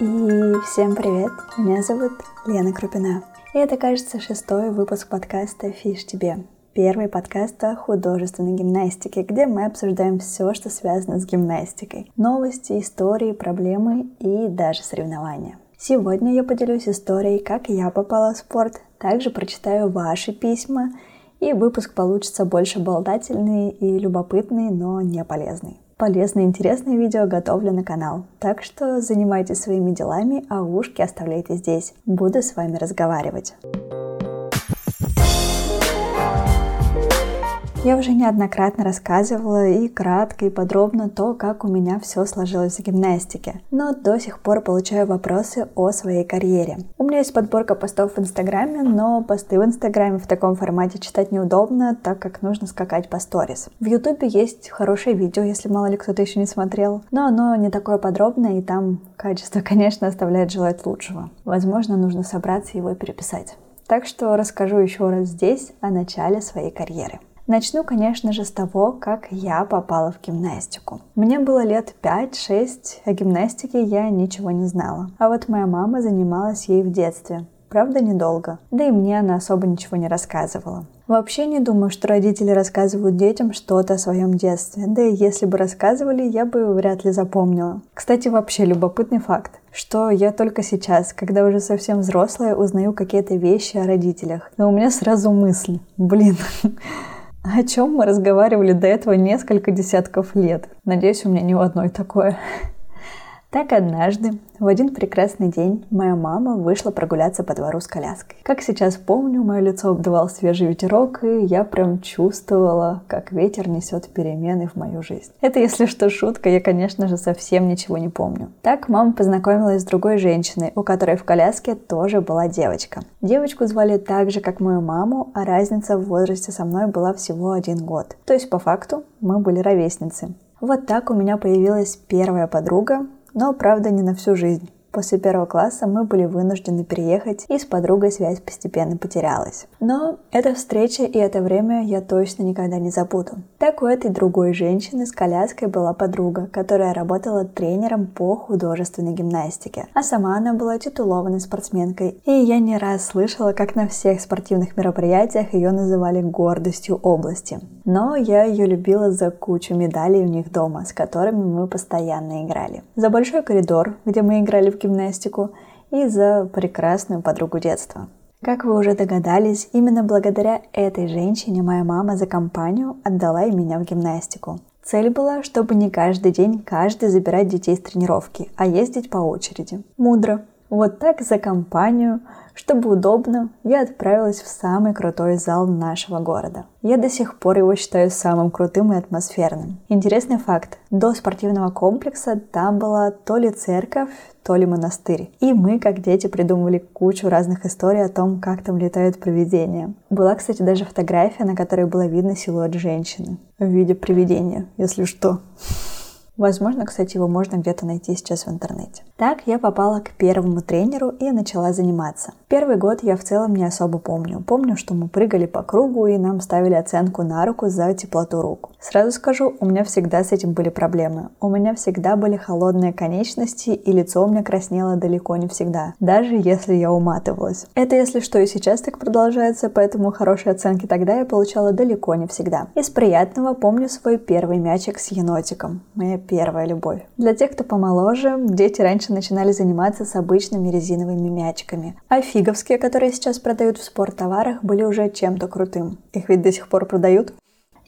И всем привет! Меня зовут Лена Крупина. И это, кажется, шестой выпуск подкаста «Фиш тебе». Первый подкаст о художественной гимнастике, где мы обсуждаем все, что связано с гимнастикой. Новости, истории, проблемы и даже соревнования. Сегодня я поделюсь историей, как я попала в спорт, также прочитаю ваши письма, и выпуск получится больше болтательный и любопытный, но не полезный полезные интересные видео готовлю на канал. Так что занимайтесь своими делами, а ушки оставляйте здесь. Буду с вами разговаривать. Я уже неоднократно рассказывала и кратко, и подробно то, как у меня все сложилось в гимнастике, но до сих пор получаю вопросы о своей карьере. У меня есть подборка постов в Инстаграме, но посты в Инстаграме в таком формате читать неудобно, так как нужно скакать по сторис. В Ютубе есть хорошее видео, если мало ли кто-то еще не смотрел, но оно не такое подробное, и там качество, конечно, оставляет желать лучшего. Возможно, нужно собраться и его переписать. Так что расскажу еще раз здесь о начале своей карьеры. Начну, конечно же, с того, как я попала в гимнастику. Мне было лет 5-6, о гимнастике я ничего не знала. А вот моя мама занималась ей в детстве. Правда, недолго. Да и мне она особо ничего не рассказывала. Вообще не думаю, что родители рассказывают детям что-то о своем детстве. Да и если бы рассказывали, я бы вряд ли запомнила. Кстати, вообще любопытный факт, что я только сейчас, когда уже совсем взрослая, узнаю какие-то вещи о родителях. И у меня сразу мысль, блин, о чем мы разговаривали до этого несколько десятков лет. Надеюсь, у меня ни у одной такое. Так однажды, в один прекрасный день, моя мама вышла прогуляться по двору с коляской. Как сейчас помню, мое лицо обдувал свежий ветерок, и я прям чувствовала, как ветер несет перемены в мою жизнь. Это, если что, шутка, я, конечно же, совсем ничего не помню. Так мама познакомилась с другой женщиной, у которой в коляске тоже была девочка. Девочку звали так же, как мою маму, а разница в возрасте со мной была всего один год. То есть, по факту, мы были ровесницы. Вот так у меня появилась первая подруга, но, правда, не на всю жизнь. После первого класса мы были вынуждены переехать, и с подругой связь постепенно потерялась. Но эта встреча и это время я точно никогда не забуду. Так у этой другой женщины с коляской была подруга, которая работала тренером по художественной гимнастике, а сама она была титулованной спортсменкой. И я не раз слышала, как на всех спортивных мероприятиях ее называли гордостью области. Но я ее любила за кучу медалей у них дома, с которыми мы постоянно играли. За большой коридор, где мы играли в гимнастику и за прекрасную подругу детства. Как вы уже догадались, именно благодаря этой женщине моя мама за компанию отдала и меня в гимнастику. Цель была, чтобы не каждый день каждый забирать детей с тренировки, а ездить по очереди. Мудро. Вот так за компанию чтобы удобно, я отправилась в самый крутой зал нашего города. Я до сих пор его считаю самым крутым и атмосферным. Интересный факт. До спортивного комплекса там была то ли церковь, то ли монастырь. И мы, как дети, придумывали кучу разных историй о том, как там летают привидения. Была, кстати, даже фотография, на которой было видно силуэт женщины в виде привидения, если что. Возможно, кстати, его можно где-то найти сейчас в интернете. Так я попала к первому тренеру и начала заниматься. Первый год я в целом не особо помню. Помню, что мы прыгали по кругу и нам ставили оценку на руку за теплоту рук. Сразу скажу, у меня всегда с этим были проблемы. У меня всегда были холодные конечности и лицо у меня краснело далеко не всегда, даже если я уматывалась. Это если что и сейчас так продолжается, поэтому хорошие оценки тогда я получала далеко не всегда. Из приятного помню свой первый мячик с енотиком. Моя первая любовь. Для тех, кто помоложе, дети раньше начинали заниматься с обычными резиновыми мячиками. А фиговские, которые сейчас продают в спорттоварах, были уже чем-то крутым. Их ведь до сих пор продают.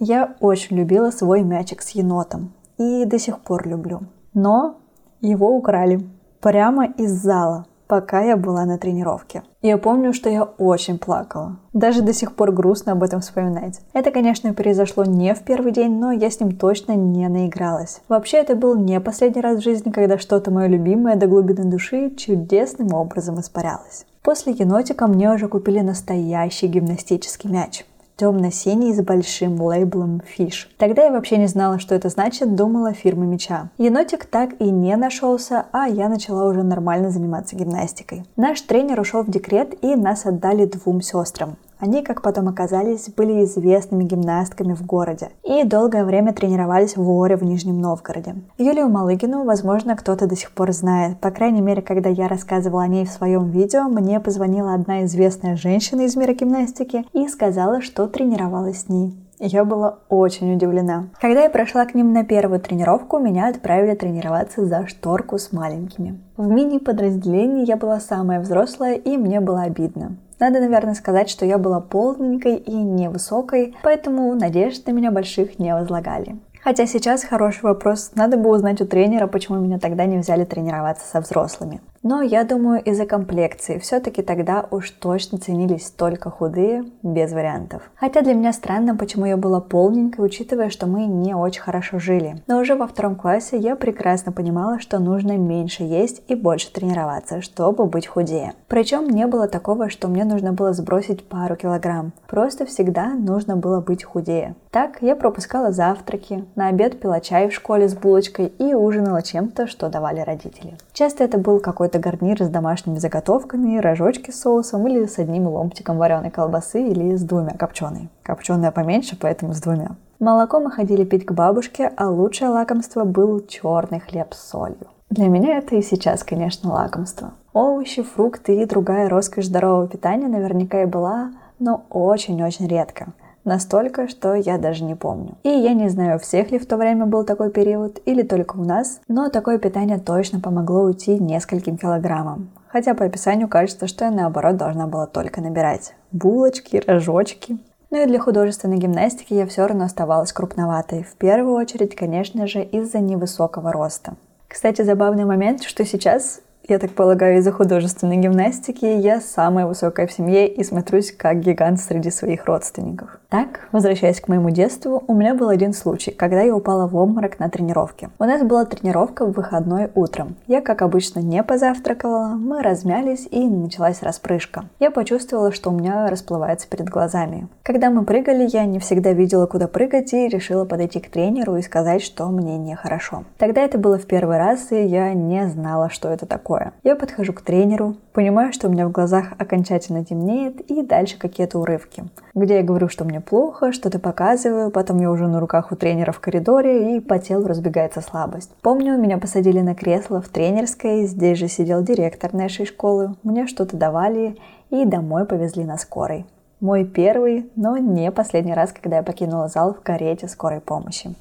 Я очень любила свой мячик с енотом. И до сих пор люблю. Но его украли. Прямо из зала пока я была на тренировке. Я помню, что я очень плакала. Даже до сих пор грустно об этом вспоминать. Это, конечно, произошло не в первый день, но я с ним точно не наигралась. Вообще, это был не последний раз в жизни, когда что-то мое любимое до глубины души чудесным образом испарялось. После енотика мне уже купили настоящий гимнастический мяч темно-синий с большим лейблом Fish. Тогда я вообще не знала, что это значит, думала фирма меча. Енотик так и не нашелся, а я начала уже нормально заниматься гимнастикой. Наш тренер ушел в декрет и нас отдали двум сестрам. Они, как потом оказались, были известными гимнастками в городе и долгое время тренировались в Оре в Нижнем Новгороде. Юлию Малыгину, возможно, кто-то до сих пор знает. По крайней мере, когда я рассказывала о ней в своем видео, мне позвонила одна известная женщина из мира гимнастики и сказала, что тренировалась с ней. Я была очень удивлена. Когда я прошла к ним на первую тренировку, меня отправили тренироваться за шторку с маленькими. В мини-подразделении я была самая взрослая, и мне было обидно. Надо, наверное, сказать, что я была полненькой и невысокой, поэтому надежд на меня больших не возлагали. Хотя сейчас хороший вопрос. Надо бы узнать у тренера, почему меня тогда не взяли тренироваться со взрослыми. Но я думаю, из-за комплекции все-таки тогда уж точно ценились только худые, без вариантов. Хотя для меня странно, почему я была полненькой, учитывая, что мы не очень хорошо жили. Но уже во втором классе я прекрасно понимала, что нужно меньше есть и больше тренироваться, чтобы быть худее. Причем не было такого, что мне нужно было сбросить пару килограмм. Просто всегда нужно было быть худее. Так я пропускала завтраки, на обед пила чай в школе с булочкой и ужинала чем-то, что давали родители. Часто это был какой-то какой-то гарнир с домашними заготовками, рожочки с соусом или с одним ломтиком вареной колбасы или с двумя копченой. Копченая поменьше, поэтому с двумя. Молоко мы ходили пить к бабушке, а лучшее лакомство был черный хлеб с солью. Для меня это и сейчас, конечно, лакомство. Овощи, фрукты и другая роскошь здорового питания наверняка и была, но очень-очень редко. Настолько, что я даже не помню. И я не знаю, всех ли в то время был такой период, или только у нас, но такое питание точно помогло уйти нескольким килограммам. Хотя по описанию кажется, что я наоборот должна была только набирать. Булочки, рожочки. Ну и для художественной гимнастики я все равно оставалась крупноватой. В первую очередь, конечно же, из-за невысокого роста. Кстати, забавный момент, что сейчас я так полагаю, из-за художественной гимнастики я самая высокая в семье и смотрюсь как гигант среди своих родственников. Так, возвращаясь к моему детству, у меня был один случай, когда я упала в обморок на тренировке. У нас была тренировка в выходной утром. Я, как обычно, не позавтракала, мы размялись и началась распрыжка. Я почувствовала, что у меня расплывается перед глазами. Когда мы прыгали, я не всегда видела, куда прыгать и решила подойти к тренеру и сказать, что мне нехорошо. Тогда это было в первый раз, и я не знала, что это такое. Я подхожу к тренеру, понимаю, что у меня в глазах окончательно темнеет, и дальше какие-то урывки, где я говорю, что мне плохо, что-то показываю, потом я уже на руках у тренера в коридоре, и по телу разбегается слабость. Помню, меня посадили на кресло в тренерской, здесь же сидел директор нашей школы, мне что-то давали, и домой повезли на скорой. Мой первый, но не последний раз, когда я покинула зал в карете скорой помощи.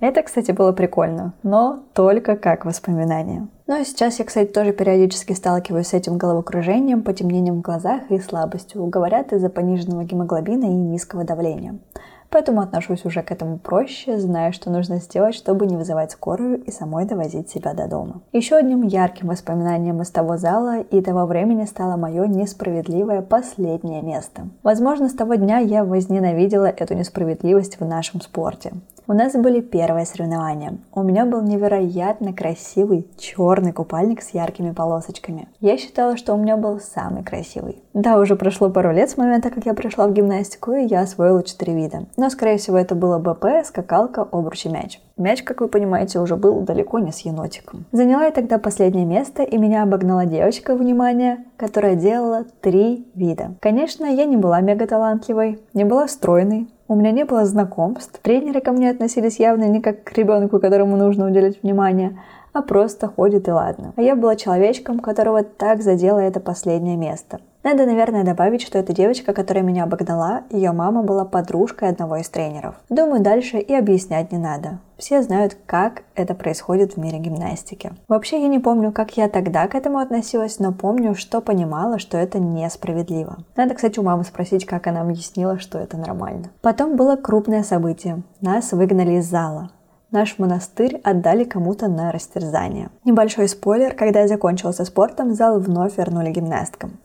Это, кстати, было прикольно, но только как воспоминание. Ну и сейчас я, кстати, тоже периодически сталкиваюсь с этим головокружением, потемнением в глазах и слабостью. Говорят, из-за пониженного гемоглобина и низкого давления. Поэтому отношусь уже к этому проще, зная, что нужно сделать, чтобы не вызывать скорую и самой довозить себя до дома. Еще одним ярким воспоминанием из того зала и того времени стало мое несправедливое последнее место. Возможно, с того дня я возненавидела эту несправедливость в нашем спорте. У нас были первые соревнования. У меня был невероятно красивый черный купальник с яркими полосочками. Я считала, что у меня был самый красивый. Да, уже прошло пару лет с момента, как я пришла в гимнастику, и я освоила четыре вида. Но, скорее всего, это было БП, скакалка, обруч и мяч. Мяч, как вы понимаете, уже был далеко не с енотиком. Заняла я тогда последнее место, и меня обогнала девочка, внимание, которая делала три вида. Конечно, я не была мега талантливой, не была стройной, у меня не было знакомств. Тренеры ко мне относились явно не как к ребенку, которому нужно уделять внимание, а просто ходит и ладно. А я была человечком, которого так задело это последнее место. Надо, наверное, добавить, что эта девочка, которая меня обогнала, ее мама была подружкой одного из тренеров. Думаю, дальше и объяснять не надо. Все знают, как это происходит в мире гимнастики. Вообще, я не помню, как я тогда к этому относилась, но помню, что понимала, что это несправедливо. Надо, кстати, у мамы спросить, как она объяснила, что это нормально. Потом было крупное событие. Нас выгнали из зала наш монастырь отдали кому-то на растерзание. Небольшой спойлер, когда я закончила со спортом, зал вновь вернули гимнасткам.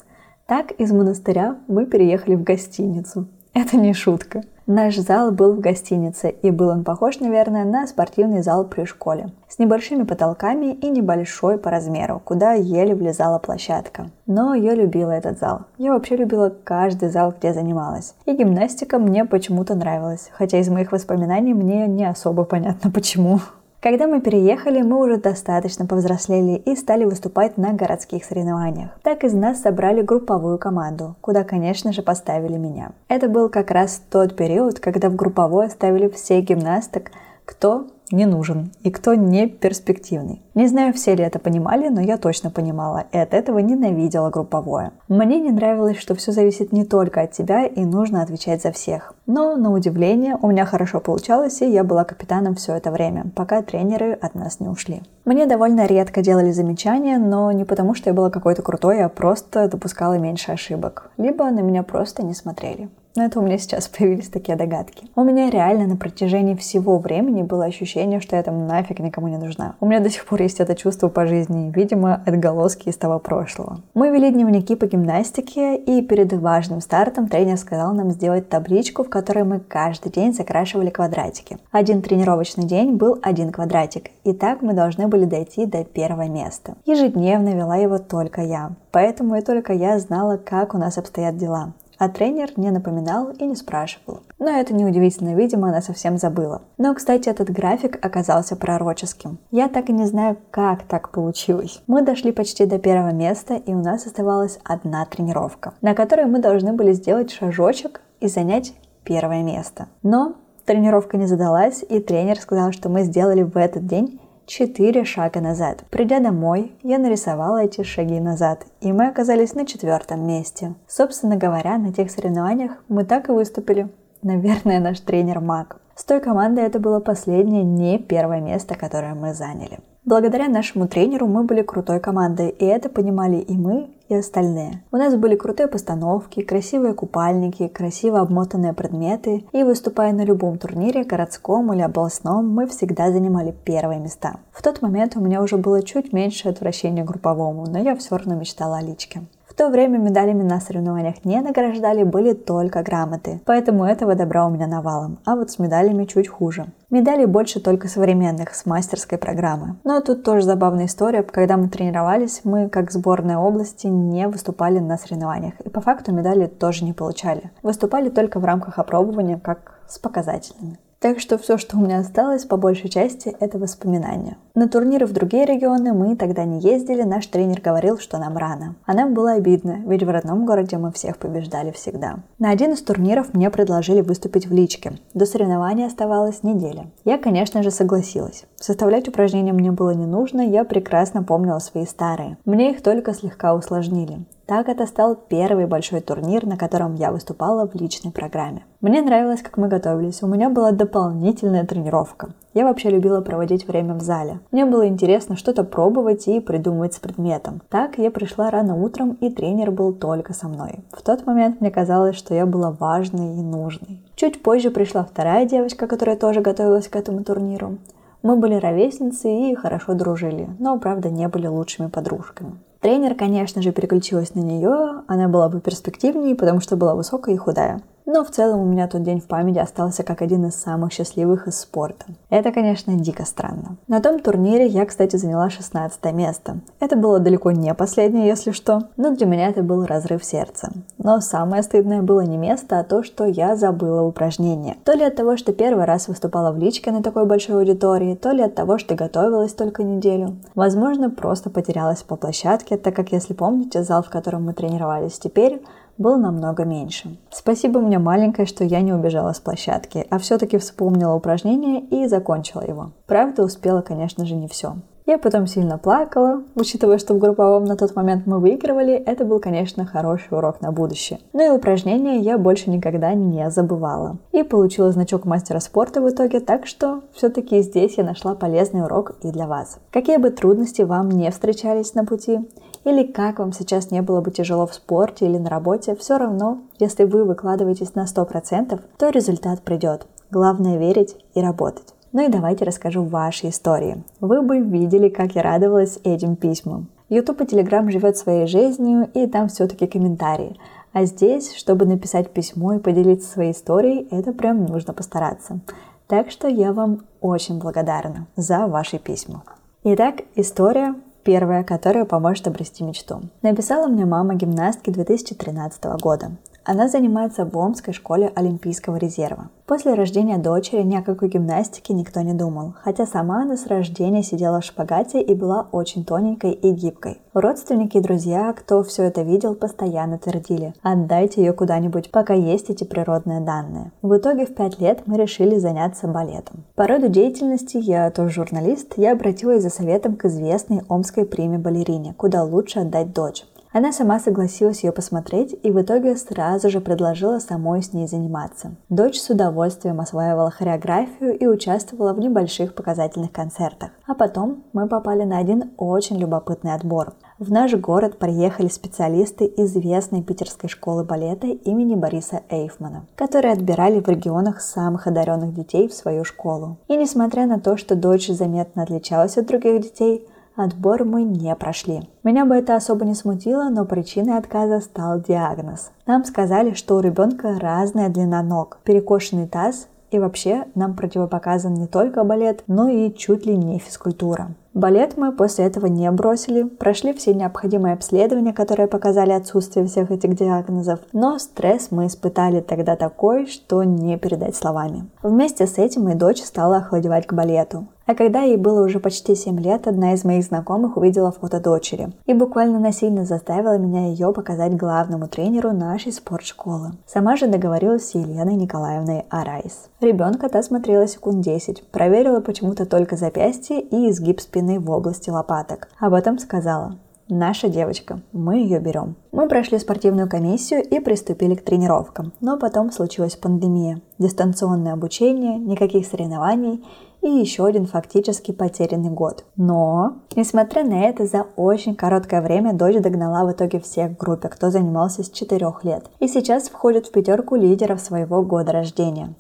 Так из монастыря мы переехали в гостиницу. Это не шутка. Наш зал был в гостинице, и был он похож, наверное, на спортивный зал при школе, с небольшими потолками и небольшой по размеру, куда еле влезала площадка. Но я любила этот зал. Я вообще любила каждый зал, где занималась. И гимнастика мне почему-то нравилась, хотя из моих воспоминаний мне не особо понятно почему. Когда мы переехали, мы уже достаточно повзрослели и стали выступать на городских соревнованиях. Так из нас собрали групповую команду, куда, конечно же, поставили меня. Это был как раз тот период, когда в групповой ставили всех гимнасток, кто не нужен и кто не перспективный. Не знаю, все ли это понимали, но я точно понимала и от этого ненавидела групповое. Мне не нравилось, что все зависит не только от тебя и нужно отвечать за всех. Но, на удивление, у меня хорошо получалось, и я была капитаном все это время, пока тренеры от нас не ушли. Мне довольно редко делали замечания, но не потому, что я была какой-то крутой, а просто допускала меньше ошибок. Либо на меня просто не смотрели. Но это у меня сейчас появились такие догадки. У меня реально на протяжении всего времени было ощущение, что я там нафиг никому не нужна. У меня до сих пор есть это чувство по жизни, видимо, отголоски из того прошлого. Мы вели дневники по гимнастике, и перед важным стартом тренер сказал нам сделать табличку, в которой мы каждый день закрашивали квадратики. Один тренировочный день был один квадратик, и так мы должны были дойти до первого места. Ежедневно вела его только я, поэтому и только я знала, как у нас обстоят дела а тренер не напоминал и не спрашивал. Но это неудивительно, видимо, она совсем забыла. Но, кстати, этот график оказался пророческим. Я так и не знаю, как так получилось. Мы дошли почти до первого места, и у нас оставалась одна тренировка, на которой мы должны были сделать шажочек и занять первое место. Но тренировка не задалась, и тренер сказал, что мы сделали в этот день четыре шага назад. Придя домой, я нарисовала эти шаги назад, и мы оказались на четвертом месте. Собственно говоря, на тех соревнованиях мы так и выступили. Наверное, наш тренер маг. С той командой это было последнее, не первое место, которое мы заняли. Благодаря нашему тренеру мы были крутой командой, и это понимали и мы, и остальные. У нас были крутые постановки, красивые купальники, красиво обмотанные предметы, и выступая на любом турнире, городском или областном, мы всегда занимали первые места. В тот момент у меня уже было чуть меньше отвращения к групповому, но я все равно мечтала о личке то время медалями на соревнованиях не награждали, были только грамоты. Поэтому этого добра у меня навалом. А вот с медалями чуть хуже. Медалей больше только современных, с мастерской программы. Но тут тоже забавная история. Когда мы тренировались, мы, как сборная области, не выступали на соревнованиях. И по факту медали тоже не получали. Выступали только в рамках опробования, как с показательными. Так что все, что у меня осталось, по большей части, это воспоминания. На турниры в другие регионы мы тогда не ездили, наш тренер говорил, что нам рано. А нам было обидно, ведь в родном городе мы всех побеждали всегда. На один из турниров мне предложили выступить в личке. До соревнования оставалась неделя. Я, конечно же, согласилась. Составлять упражнения мне было не нужно, я прекрасно помнила свои старые. Мне их только слегка усложнили. Так это стал первый большой турнир, на котором я выступала в личной программе. Мне нравилось, как мы готовились. У меня была дополнительная тренировка. Я вообще любила проводить время в зале. Мне было интересно что-то пробовать и придумывать с предметом. Так я пришла рано утром, и тренер был только со мной. В тот момент мне казалось, что я была важной и нужной. Чуть позже пришла вторая девочка, которая тоже готовилась к этому турниру. Мы были ровесницы и хорошо дружили, но, правда, не были лучшими подружками. Тренер, конечно же, переключилась на нее, она была бы перспективнее, потому что была высокая и худая. Но в целом у меня тот день в памяти остался как один из самых счастливых из спорта. Это, конечно, дико странно. На том турнире я, кстати, заняла 16 место. Это было далеко не последнее, если что, но для меня это был разрыв сердца. Но самое стыдное было не место, а то, что я забыла упражнение. То ли от того, что первый раз выступала в личке на такой большой аудитории, то ли от того, что готовилась только неделю. Возможно, просто потерялась по площадке, так как, если помните, зал, в котором мы тренировались теперь, был намного меньше. Спасибо мне маленькое, что я не убежала с площадки, а все-таки вспомнила упражнение и закончила его. Правда, успела, конечно же, не все. Я потом сильно плакала, учитывая, что в групповом на тот момент мы выигрывали, это был, конечно, хороший урок на будущее. Но и упражнения я больше никогда не забывала. И получила значок мастера спорта в итоге, так что все-таки здесь я нашла полезный урок и для вас. Какие бы трудности вам не встречались на пути, или как вам сейчас не было бы тяжело в спорте или на работе, все равно, если вы выкладываетесь на 100%, то результат придет. Главное верить и работать. Ну и давайте расскажу ваши истории. Вы бы видели, как я радовалась этим письмам. YouTube и Telegram живет своей жизнью, и там все-таки комментарии. А здесь, чтобы написать письмо и поделиться своей историей, это прям нужно постараться. Так что я вам очень благодарна за ваши письма. Итак, история первая, которая поможет обрести мечту. Написала мне мама гимнастки 2013 года. Она занимается в Омской школе Олимпийского резерва. После рождения дочери ни о какой гимнастике никто не думал, хотя сама она с рождения сидела в шпагате и была очень тоненькой и гибкой. Родственники и друзья, кто все это видел, постоянно твердили «отдайте ее куда-нибудь, пока есть эти природные данные». В итоге в пять лет мы решили заняться балетом. По роду деятельности я тоже журналист, я обратилась за советом к известной омской приме балерине, куда лучше отдать дочь. Она сама согласилась ее посмотреть и в итоге сразу же предложила самой с ней заниматься. Дочь с удовольствием осваивала хореографию и участвовала в небольших показательных концертах. А потом мы попали на один очень любопытный отбор. В наш город приехали специалисты известной питерской школы балета имени Бориса Эйфмана, которые отбирали в регионах самых одаренных детей в свою школу. И несмотря на то, что дочь заметно отличалась от других детей, Отбор мы не прошли. Меня бы это особо не смутило, но причиной отказа стал диагноз. Нам сказали, что у ребенка разная длина ног, перекошенный таз и вообще нам противопоказан не только балет, но и чуть ли не физкультура. Балет мы после этого не бросили, прошли все необходимые обследования, которые показали отсутствие всех этих диагнозов, но стресс мы испытали тогда такой, что не передать словами. Вместе с этим и дочь стала охладевать к балету. А когда ей было уже почти 7 лет, одна из моих знакомых увидела фото дочери и буквально насильно заставила меня ее показать главному тренеру нашей спортшколы. Сама же договорилась с Еленой Николаевной Арайс. Ребенка та смотрела секунд 10, проверила почему-то только запястье и изгиб спины в области лопаток, а потом сказала Наша девочка, мы ее берем. Мы прошли спортивную комиссию и приступили к тренировкам, но потом случилась пандемия, дистанционное обучение, никаких соревнований и еще один фактически потерянный год. Но, несмотря на это, за очень короткое время дочь догнала в итоге всех в группе, кто занимался с 4 лет, и сейчас входит в пятерку лидеров своего года рождения.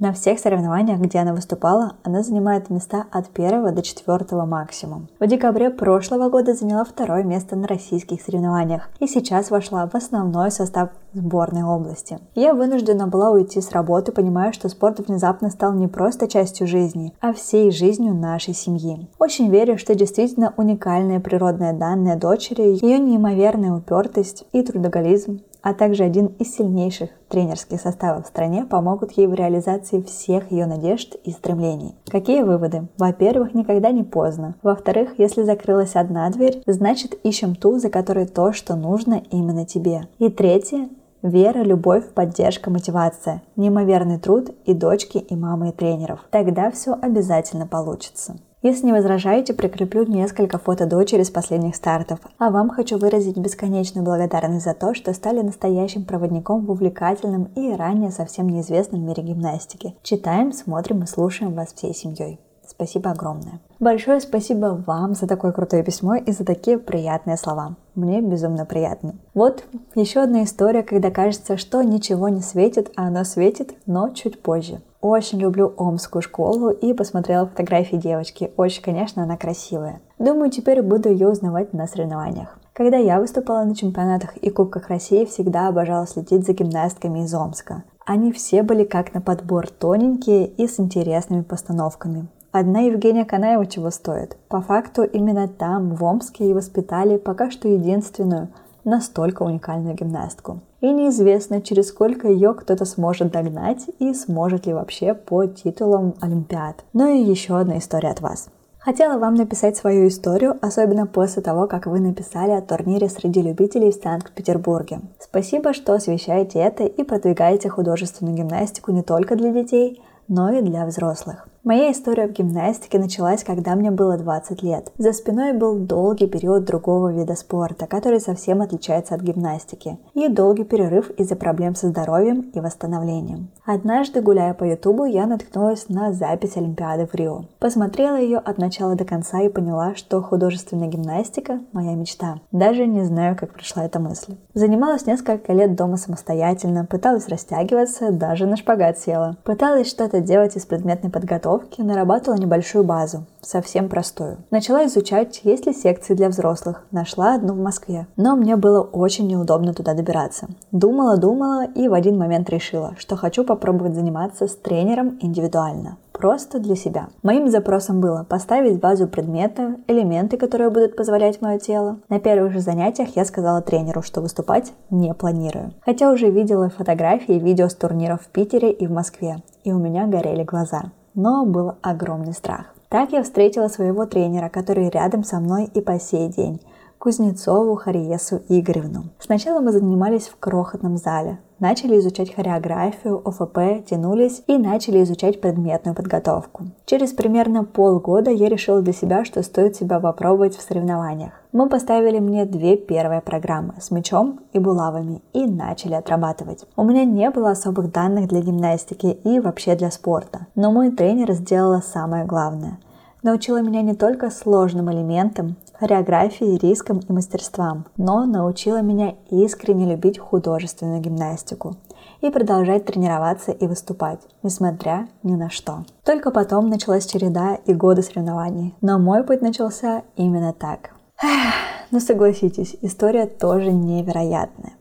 На всех соревнованиях, где она выступала, она занимает места от первого до четвертого максимум. В декабре прошлого года заняла второе место на российских соревнованиях и сейчас вошла в основной состав сборной области. Я вынуждена была уйти с работы, понимая, что спорт внезапно стал не просто частью жизни, а всей жизнью нашей семьи. Очень верю, что действительно уникальные природные данные дочери, ее неимоверная упертость и трудоголизм а также один из сильнейших тренерских составов в стране помогут ей в реализации всех ее надежд и стремлений. Какие выводы? Во-первых, никогда не поздно. Во-вторых, если закрылась одна дверь, значит ищем ту, за которой то, что нужно именно тебе. И третье, Вера, любовь, поддержка, мотивация, неимоверный труд и дочки, и мамы, и тренеров. Тогда все обязательно получится. Если не возражаете, прикреплю несколько фото дочери с последних стартов. А вам хочу выразить бесконечную благодарность за то, что стали настоящим проводником в увлекательном и ранее совсем неизвестном мире гимнастики. Читаем, смотрим и слушаем вас всей семьей. Спасибо огромное. Большое спасибо вам за такое крутое письмо и за такие приятные слова. Мне безумно приятно. Вот еще одна история, когда кажется, что ничего не светит, а оно светит, но чуть позже. Очень люблю Омскую школу и посмотрела фотографии девочки. Очень, конечно, она красивая. Думаю, теперь буду ее узнавать на соревнованиях. Когда я выступала на чемпионатах и Кубках России, всегда обожала следить за гимнастками из Омска. Они все были как на подбор тоненькие и с интересными постановками. Одна Евгения Канаева чего стоит. По факту именно там, в Омске, и воспитали пока что единственную настолько уникальную гимнастку. И неизвестно, через сколько ее кто-то сможет догнать и сможет ли вообще по титулам Олимпиад. Ну и еще одна история от вас. Хотела вам написать свою историю, особенно после того, как вы написали о турнире среди любителей в Санкт-Петербурге. Спасибо, что освещаете это и продвигаете художественную гимнастику не только для детей, но и для взрослых. Моя история в гимнастике началась, когда мне было 20 лет. За спиной был долгий период другого вида спорта, который совсем отличается от гимнастики, и долгий перерыв из-за проблем со здоровьем и восстановлением. Однажды, гуляя по ютубу, я наткнулась на запись Олимпиады в Рио. Посмотрела ее от начала до конца и поняла, что художественная гимнастика – моя мечта. Даже не знаю, как пришла эта мысль. Занималась несколько лет дома самостоятельно, пыталась растягиваться, даже на шпагат села. Пыталась что-то делать из предметной подготовки, тренировки нарабатывала небольшую базу, совсем простую. Начала изучать, есть ли секции для взрослых. Нашла одну в Москве. Но мне было очень неудобно туда добираться. Думала, думала и в один момент решила, что хочу попробовать заниматься с тренером индивидуально. просто для себя. Моим запросом было поставить базу предмета, элементы, которые будут позволять мое тело. На первых же занятиях я сказала тренеру, что выступать не планирую. Хотя уже видела фотографии и видео с турниров в Питере и в Москве, и у меня горели глаза. Но был огромный страх. Так я встретила своего тренера, который рядом со мной и по сей день. Кузнецову Хариесу Игоревну. Сначала мы занимались в крохотном зале, начали изучать хореографию, ОФП, тянулись и начали изучать предметную подготовку. Через примерно полгода я решила для себя, что стоит себя попробовать в соревнованиях. Мы поставили мне две первые программы с мячом и булавами и начали отрабатывать. У меня не было особых данных для гимнастики и вообще для спорта, но мой тренер сделала самое главное – научила меня не только сложным элементам, хореографии, рискам и мастерствам, но научила меня искренне любить художественную гимнастику и продолжать тренироваться и выступать, несмотря ни на что. Только потом началась череда и годы соревнований, но мой путь начался именно так. Ну согласитесь, история тоже невероятная.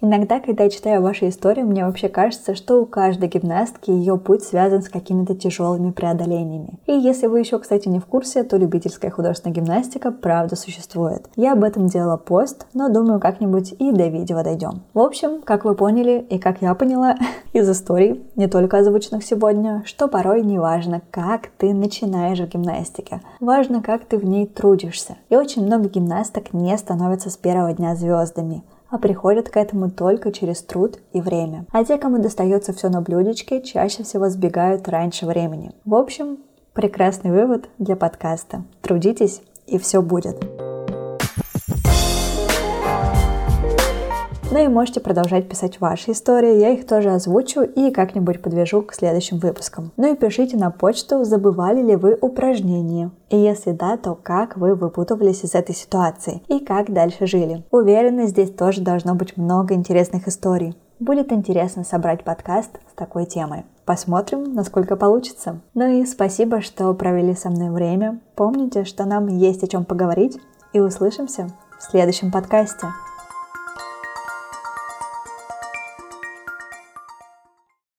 Иногда, когда я читаю ваши истории, мне вообще кажется, что у каждой гимнастки ее путь связан с какими-то тяжелыми преодолениями. И если вы еще, кстати, не в курсе, то любительская художественная гимнастика правда существует. Я об этом делала пост, но думаю, как-нибудь и до видео дойдем. В общем, как вы поняли и как я поняла из историй, не только озвученных сегодня, что порой не важно, как ты начинаешь в гимнастике. Важно, как ты в ней трудишься. И очень много гимнасток не становятся с первого дня звездами а приходят к этому только через труд и время. А те, кому достается все на блюдечке, чаще всего сбегают раньше времени. В общем, прекрасный вывод для подкаста. Трудитесь, и все будет. Ну и можете продолжать писать ваши истории, я их тоже озвучу и как-нибудь подвяжу к следующим выпускам. Ну и пишите на почту, забывали ли вы упражнения. И если да, то как вы выпутывались из этой ситуации и как дальше жили. Уверена, здесь тоже должно быть много интересных историй. Будет интересно собрать подкаст с такой темой. Посмотрим, насколько получится. Ну и спасибо, что провели со мной время. Помните, что нам есть о чем поговорить. И услышимся в следующем подкасте.